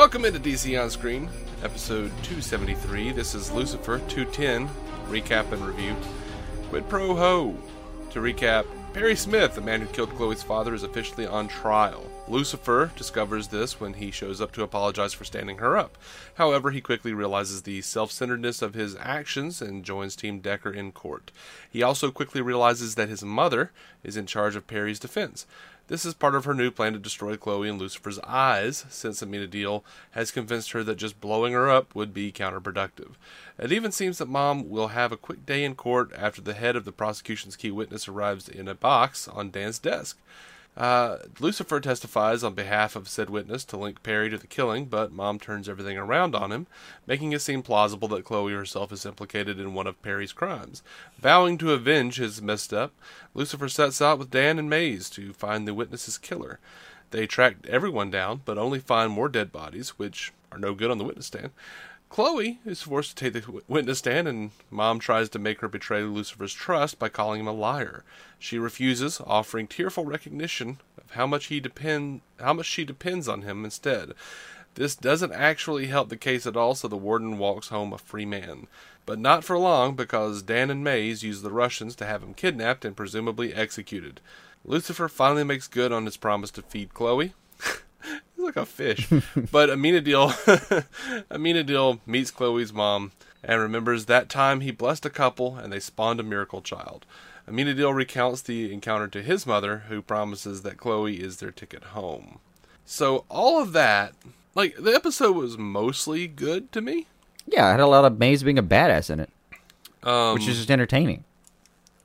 Welcome into DC On Screen, episode 273. This is Lucifer 210, recap and review. Quid pro ho. To recap, Perry Smith, the man who killed Chloe's father, is officially on trial. Lucifer discovers this when he shows up to apologize for standing her up. However, he quickly realizes the self centeredness of his actions and joins Team Decker in court. He also quickly realizes that his mother is in charge of Perry's defense. This is part of her new plan to destroy Chloe in Lucifer's eyes, since Amenadiel has convinced her that just blowing her up would be counterproductive. It even seems that Mom will have a quick day in court after the head of the prosecution's key witness arrives in a box on Dan's desk. Uh, Lucifer testifies on behalf of said witness to link Perry to the killing, but Mom turns everything around on him, making it seem plausible that Chloe herself is implicated in one of Perry's crimes. Vowing to avenge his messed up, Lucifer sets out with Dan and Maze to find the witness's killer. They track everyone down, but only find more dead bodies, which are no good on the witness stand. Chloe is forced to take the witness stand, and Mom tries to make her betray Lucifer's trust by calling him a liar. She refuses, offering tearful recognition of how much he depend, how much she depends on him instead. This doesn't actually help the case at all, so the warden walks home a free man. But not for long, because Dan and Maze use the Russians to have him kidnapped and presumably executed. Lucifer finally makes good on his promise to feed Chloe. Like a fish. but Amenadiel, Amenadiel meets Chloe's mom and remembers that time he blessed a couple and they spawned a miracle child. Amenadiel recounts the encounter to his mother, who promises that Chloe is their ticket home. So all of that, like the episode was mostly good to me. Yeah, it had a lot of Maze being a badass in it, Um, which is just entertaining.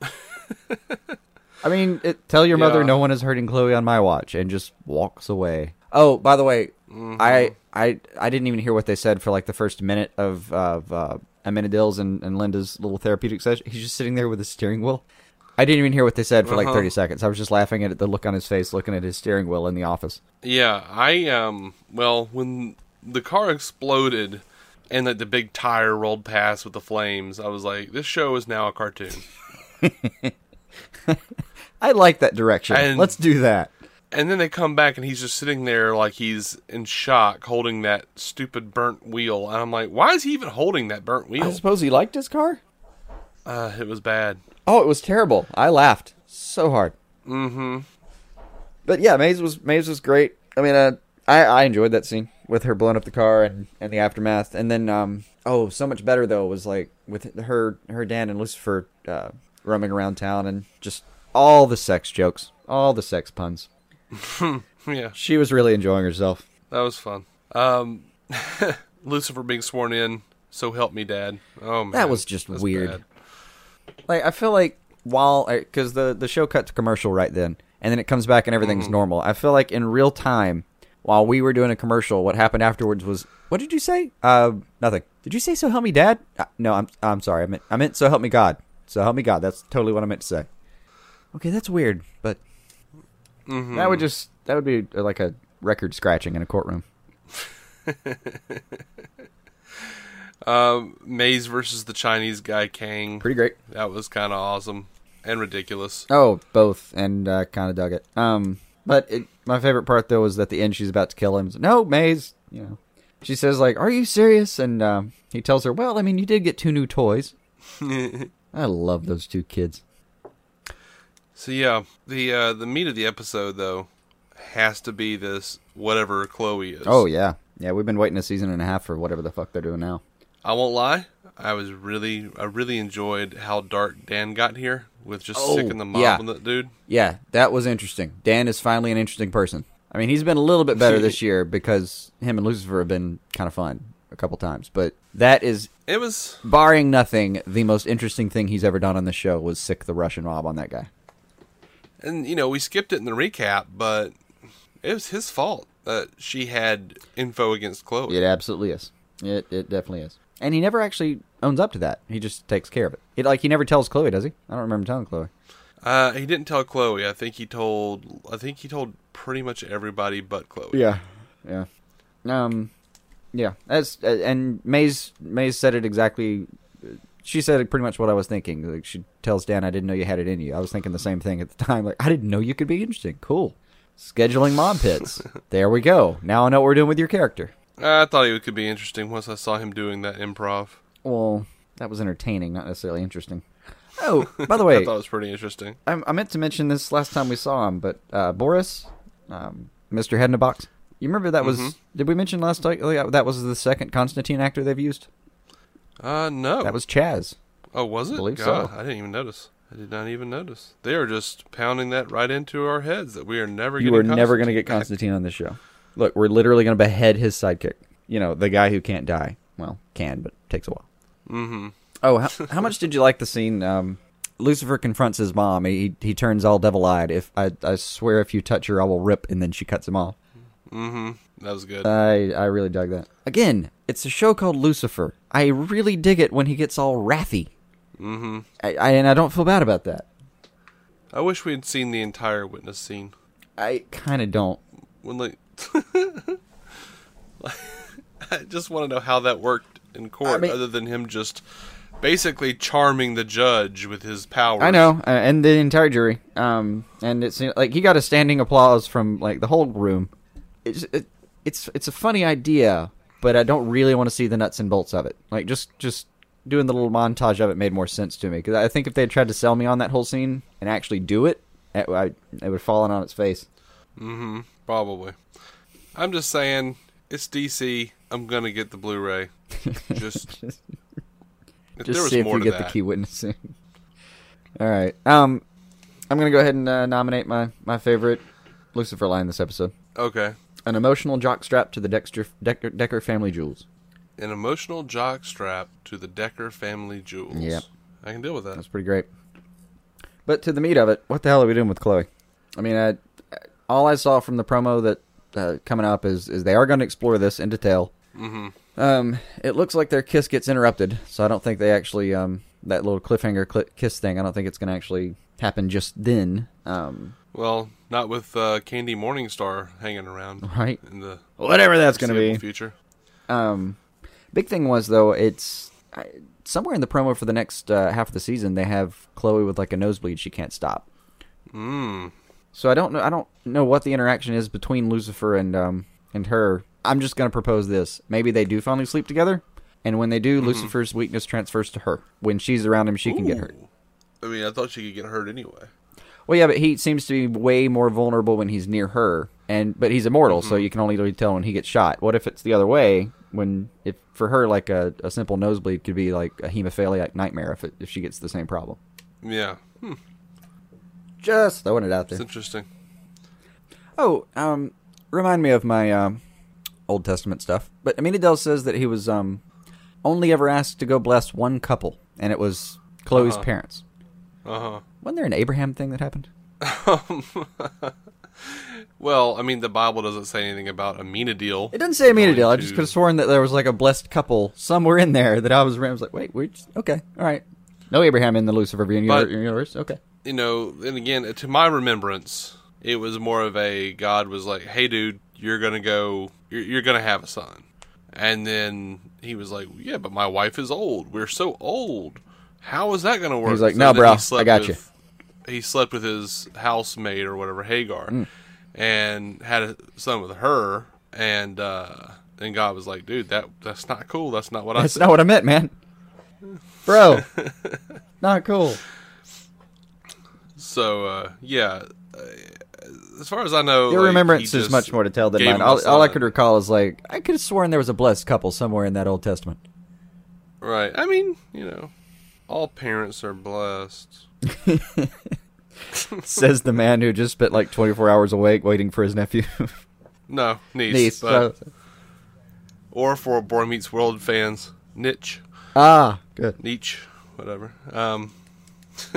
I mean, it, tell your mother Yeah. no one is hurting Chloe on my watch, and just walks away. Oh, by the way, Mm-hmm. I, I I didn't even hear what they said for like the first minute of of uh, Amenadiel's and, and Linda's little therapeutic session. He's just sitting there with a steering wheel. I didn't even hear what they said for like Uh-huh. thirty seconds. I was just laughing at the look on his face, looking at his steering wheel in the office. Yeah, I um well when the car exploded and that the big tire rolled past with the flames, I was like, this show is now a cartoon. I like that direction. And- Let's do that. And then they come back and he's just sitting there like he's in shock holding that stupid burnt wheel and I'm like, why is he even holding that burnt wheel? I suppose he liked his car. Uh, it was bad. Oh, it was terrible. I laughed so hard. Mm-hmm. But yeah, Maze was Maze was great. I mean, uh, I I enjoyed that scene with her blowing up the car and and the aftermath. And then um oh, so much better though was like with her her Dan and Lucifer uh, roaming around town and just all the sex jokes, all the sex puns. Yeah, She was really enjoying herself. that was fun. Um, Lucifer being sworn in. So help me, Dad. Oh man, That was just that's weird. bad. Like I feel like while because the the show cut to commercial right then, and then it comes back and everything's normal. I feel like in real time, while we were doing a commercial, what happened afterwards was what did you say? Uh, nothing. Did you say so help me dad? Uh, no, I'm I'm sorry. I meant I meant so help me God. So help me God. That's totally what I meant to say. Okay, that's weird, but Mhm. that would just that would be uh, like a record scratching in a courtroom. Um, Maze versus the Chinese guy Kang. Pretty great. That was kind of awesome and ridiculous. Oh, both, and uh, kind of dug it. Um, but it, my favorite part though was at the end she's about to kill him. No, Maze, you know, she says like, "Are you serious?" And um, he tells her, "Well, I mean, you did get two new toys." I love those two kids. So yeah, the uh, the meat of the episode though has to be this whatever Chloe is. Oh yeah, yeah. We've been waiting a season and a half for whatever the fuck they're doing now. I won't lie. I was really I really enjoyed how dark Dan got here with just Oh, sicking the mob yeah. on that dude. Yeah, that was interesting. Dan is finally an interesting person. I mean, he's been a little bit better this year because him and Lucifer have been kind of fun a couple times. But that is, It was barring nothing, the most interesting thing he's ever done on the show was sick the Russian mob on that guy. And you know we skipped it in the recap, but it was his fault that she had info against Chloe. It absolutely is. It it definitely is. And he never actually owns up to that. He just takes care of it. He, like he never tells Chloe, does he? I don't remember telling Chloe. Uh, he didn't tell Chloe. I think he told. I think he told pretty much everybody but Chloe. Yeah. Yeah. Um yeah, as uh, and Maze Maze said it exactly she said pretty much what I was thinking. Like she tells Dan I didn't know you had it in you. I was thinking the same thing at the time. Like I didn't know you could be interesting. Cool. Scheduling mom pits. there we go. Now I know what we're doing with your character. I thought he could be interesting once I saw him doing that improv. Well, that was entertaining, not necessarily interesting. Oh, by the way, I thought it was pretty interesting. I, I meant to mention this last time we saw him, but uh, Boris, um, Mr. Head in a Box. You remember that was? Mhm. Did we mention last time that was the second Constantine actor they've used? Uh, no. That was Chas. Oh, was it? I believe God, so. I didn't even notice. I did not even notice. They are just pounding that right into our heads that we are never. You are never going to get. Constantine on this show. Look, we're literally going to behead his sidekick. You know, the guy who can't die. Well, can, but takes a while. Mm-hmm. Oh, how, how much did you like the scene? Um, Lucifer confronts his mom. He he turns all devil eyed. If I I swear, if you touch her, I will rip. And then she cuts him off. Mm-hmm. That was good. I I really dug that. Again, it's a show called Lucifer. I really dig it when he gets all wrathy. mm-hmm. I, I and I don't feel bad about that. I wish we had seen the entire witness scene. I kind of don't. When like, I just want to know how that worked in court, I mean- other than him just basically charming the judge with his powers. I know, uh, and the entire jury. Um, and it's like he got a standing applause from like the whole room. It's it, it's it's a funny idea, but I don't really want to see the nuts and bolts of it. Like just just doing the little montage of it made more sense to me because I think if they had tried to sell me on that whole scene and actually do it, it, I, it would have fallen on its face. Mm-hmm. Probably. I'm just saying, it's DC. I'm gonna get the Blu-ray. Just, if Just see if we get that. the key witness soon. All right. Um, I'm gonna go ahead and uh, nominate my my favorite Lucifer line this episode: Okay. An emotional jockstrap to the Dexter Decker, Decker family jewels. An emotional jock strap to the Decker family jewels. Yep. I can deal with that. That's pretty great. But to the meat of it, what the hell are we doing with Chloe? I mean, I, all I saw from the promo that uh, coming up is is they are going to explore this in detail. Mm-hmm. Um, it looks like their kiss gets interrupted, so I don't think they actually um that little cliffhanger cli- kiss thing. I don't think it's going to actually happen just then. Um, Well, not with uh, Candy Morningstar hanging around right? in the Whatever that's going to foreseeable be. future. Um, big thing was though, it's I, somewhere in the promo for the next uh, half of the season they have Chloe with like a nosebleed she can't stop. Mm. So I don't know. I don't know what the interaction is between Lucifer and um and her. I'm just gonna propose this. Maybe they do finally sleep together, and when they do, Lucifer's weakness transfers to her. When she's around him, she can get hurt. I mean, I thought she could get hurt anyway. Well, yeah, but he seems to be way more vulnerable when he's near her, and but he's immortal, so you can only really tell when he gets shot. What if it's the other way? When if for her like a, a simple nosebleed could be like a hemophiliac nightmare if it, if she gets the same problem. Yeah. Hmm. Just throwing it out It's there. interesting. Oh, um, remind me of my um, Old Testament stuff. But Amenadiel says that he was um, only ever asked to go bless one couple, and it was Chloe's parents. Uh-huh. parents. Uh Wasn't there an Abraham thing that happened? well, I mean, the Bible doesn't say anything about a deal. It doesn't say Amenadiel. I just could have sworn that there was like a blessed couple somewhere in there that I was, I was like, wait, we're just, okay, all right. No Abraham in the Lucifer uni- But- universe. Okay. you know, and again, to my remembrance, it was more of a God was like, "Hey, dude, you're gonna go, you're, you're gonna have a son," and then he was like, "Yeah, but my wife is old. We're so old. How is that gonna work?" He's like, So "No, bro, he I got with- He slept with his housemaid or whatever, Hagar, Mm. and had a son with her, and uh, and God was like, "Dude, that that's not cool. That's not what I That's not what I meant, man. Bro. not cool. So uh, yeah, uh, as far as I know, Your like, remembrance is much more to tell than mine. All, all I could recall is like I could have sworn there was a blessed couple somewhere in that Old Testament. Right. I mean, you know, all parents are blessed. Says the man who just spent like 24 hours awake waiting for his nephew. No, niece. Niece. but, so- or for Boy Meets World fans, niche, ah, good. niche, whatever. Um,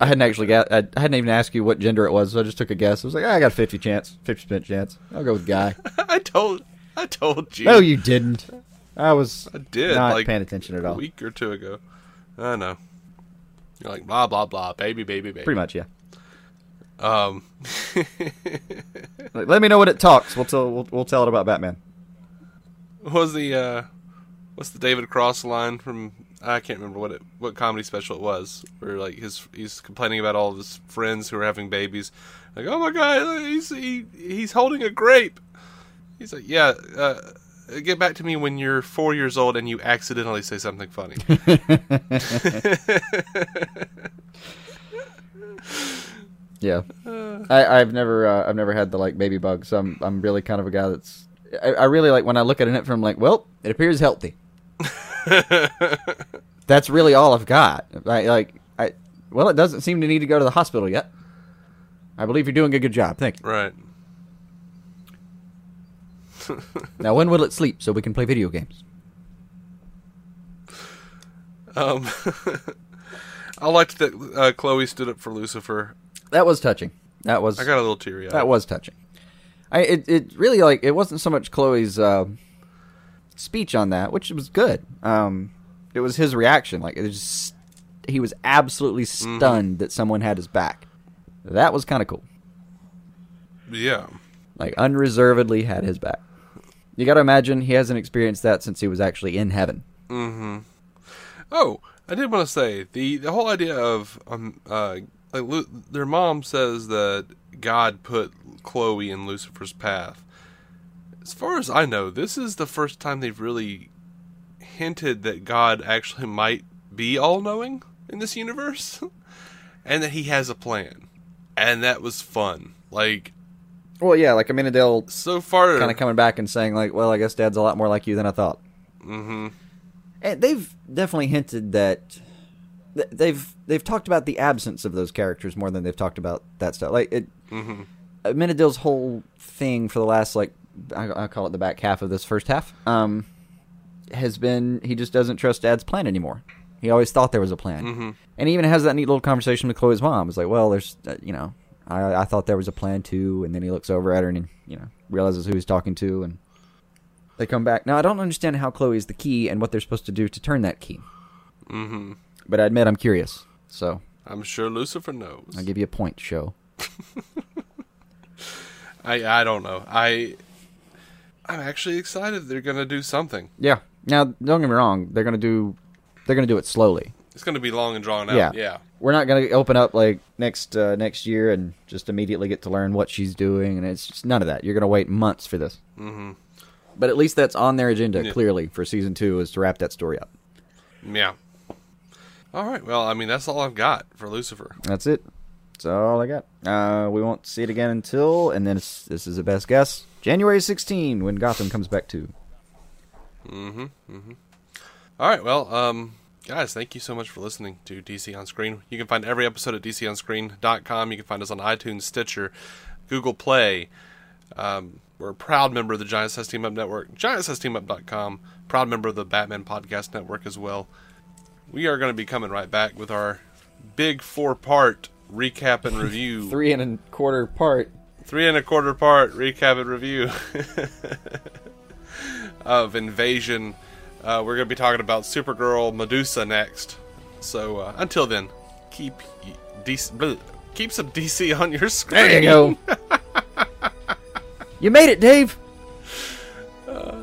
I hadn't actually got. I hadn't even asked you what gender it was, so I just took a guess. I was like, "Ah, I got a 50 chance, 50 percent chance. I'll go with guy. I told, I told you. no, you didn't. I was I did not like paying attention at all. a week or two ago. I know. You're like blah blah blah, baby, baby, baby. Pretty much, yeah. Um, Like, let me know when it talks. We'll tell. We'll, we'll tell it about Batman. what was the uh, what's the David Cross line from? I can't remember what it what comedy special it was. Where like his he's complaining about all of his friends who are having babies. Like, oh my god, he's he, he's holding a grape. He's like, yeah, uh, get back to me when you're four years old and you accidentally say something funny. Yeah, I, I've never uh, I've never had the like baby bug, so I'm I'm really kind of a guy that's I, I really like when I look at an from like, well, it appears healthy. that's really all I've got. I, like I well, it doesn't seem to need to go to the hospital yet. I believe you're doing a good job. Thank you. right. Now, when will it sleep so we can play video games? Um, I liked that uh, Chloe stood up for Lucifer. That was touching. That was I got a little teary that was touching. I it, it really like it wasn't so much Chloe's uh, speech on that, which was good. Um, it was his reaction. Like it was just, he was absolutely stunned that someone had his back. That was kind of cool. Yeah. Like unreservedly had his back. You got to imagine he hasn't experienced that since he was actually in heaven. Mm-hmm. Oh, I did want to say the the whole idea of um uh like Lu- their mom says that God put Chloe in Lucifer's path. As far as I know, this is the first time they've really hinted that God actually might be all knowing in this universe, and that He has a plan, and that was fun. Like Well, yeah, like Amenadiel so far, kind of coming back and saying like, "Well, I guess Dad's a lot more like you than I thought." Mm-hmm. And they've definitely hinted that th- they've they've talked about the absence of those characters more than they've talked about that stuff. Like it, mm Amenadiel's whole thing for the last like I, I call it the back half of this first half, um, has been he just doesn't trust Dad's plan anymore. He always thought there was a plan, and he even has that neat little conversation with Chloe's mom. It's like, well, there's uh, you know, I, I thought there was a plan too, and then he looks over at her and he, you know realizes who he's talking to, and they come back. Now I don't understand how Chloe is the key and what they're supposed to do to turn that key. Mm-hmm. But I admit I'm curious, so I'm sure Lucifer knows. I'll give you a point. Show. I I don't know. I I'm actually excited they're gonna do something. Yeah. Now don't get me wrong. They're gonna do they're gonna do it slowly. It's gonna be long and drawn out. Yeah. Yeah. We're not gonna open up like next uh, next year and just immediately get to learn what she's doing, and it's just none of that. You're gonna wait months for this. Mm-hmm. But at least that's on their agenda Yeah. clearly for season two is to wrap that story up. Yeah. All right. Well, I mean, that's all I've got for Lucifer. That's it. That's all I got. Uh, we won't see it again until, and then this is the best guess, January 16 when Gotham comes back too. All right. Well, um, guys, thank you so much for listening to DC on Screen. You can find every episode at DCOnScreen.com. You can find us on iTunes, Stitcher, Google Play. Um, we're a proud member of the Giant Size Team Up Network, GiantSizeTeamUp.com. Proud member of the Batman Podcast Network as well. We are going to be coming right back with our big four-part recap and review. Three and a quarter part. three and a quarter part recap and review of Invasion. Uh, we're going to be talking about Supergirl Medusa next. So uh, until then, keep DC, keep some DC on your screen. There you go. you made it, Dave. Uh,